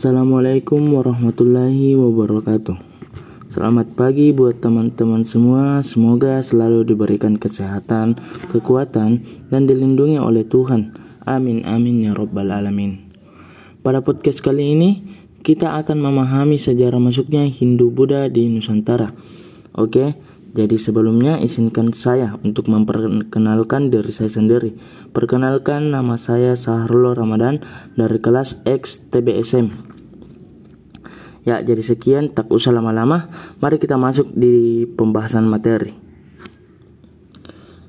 Assalamualaikum warahmatullahi wabarakatuh. Selamat pagi buat teman-teman semua. Semoga selalu diberikan kesehatan, kekuatan, dan dilindungi oleh Tuhan. Amin, amin ya Rabbal 'Alamin. Pada podcast kali ini, kita akan memahami sejarah masuknya Hindu-Buddha di Nusantara. Oke, jadi sebelumnya izinkan saya untuk memperkenalkan diri saya sendiri. Perkenalkan nama saya Sahrul Ramadan dari kelas X TBSM Ya, jadi sekian, tak usah lama-lama. Mari kita masuk di pembahasan materi.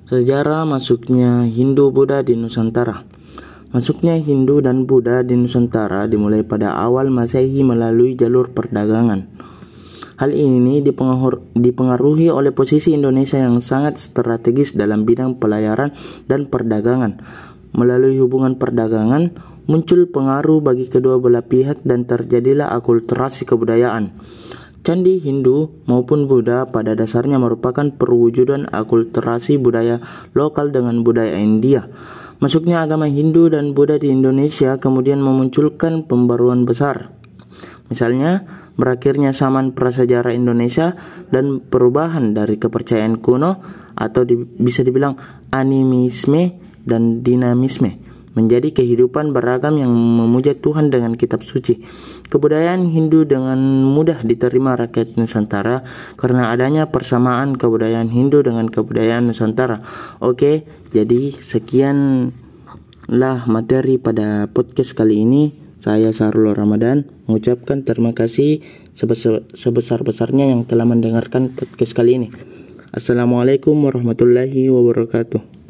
Sejarah masuknya Hindu-Buddha di Nusantara. Masuknya Hindu dan Buddha di Nusantara dimulai pada awal Masehi melalui jalur perdagangan. Hal ini dipengaruhi oleh posisi Indonesia yang sangat strategis dalam bidang pelayaran dan perdagangan. Melalui hubungan perdagangan, muncul pengaruh bagi kedua belah pihak dan terjadilah akulturasi kebudayaan. Candi Hindu maupun Buddha pada dasarnya merupakan perwujudan akulturasi budaya lokal dengan budaya India. Masuknya agama Hindu dan Buddha di Indonesia kemudian memunculkan pembaruan besar. Misalnya, berakhirnya zaman prasejarah Indonesia dan perubahan dari kepercayaan kuno atau di, bisa dibilang animisme dan dinamisme menjadi kehidupan beragam yang memuja Tuhan dengan kitab suci. Kebudayaan Hindu dengan mudah diterima rakyat Nusantara karena adanya persamaan kebudayaan Hindu dengan kebudayaan Nusantara. Oke, jadi sekianlah materi pada podcast kali ini. Saya Sarul Ramadan mengucapkan terima kasih sebesar-besarnya yang telah mendengarkan podcast kali ini. Assalamualaikum warahmatullahi wabarakatuh.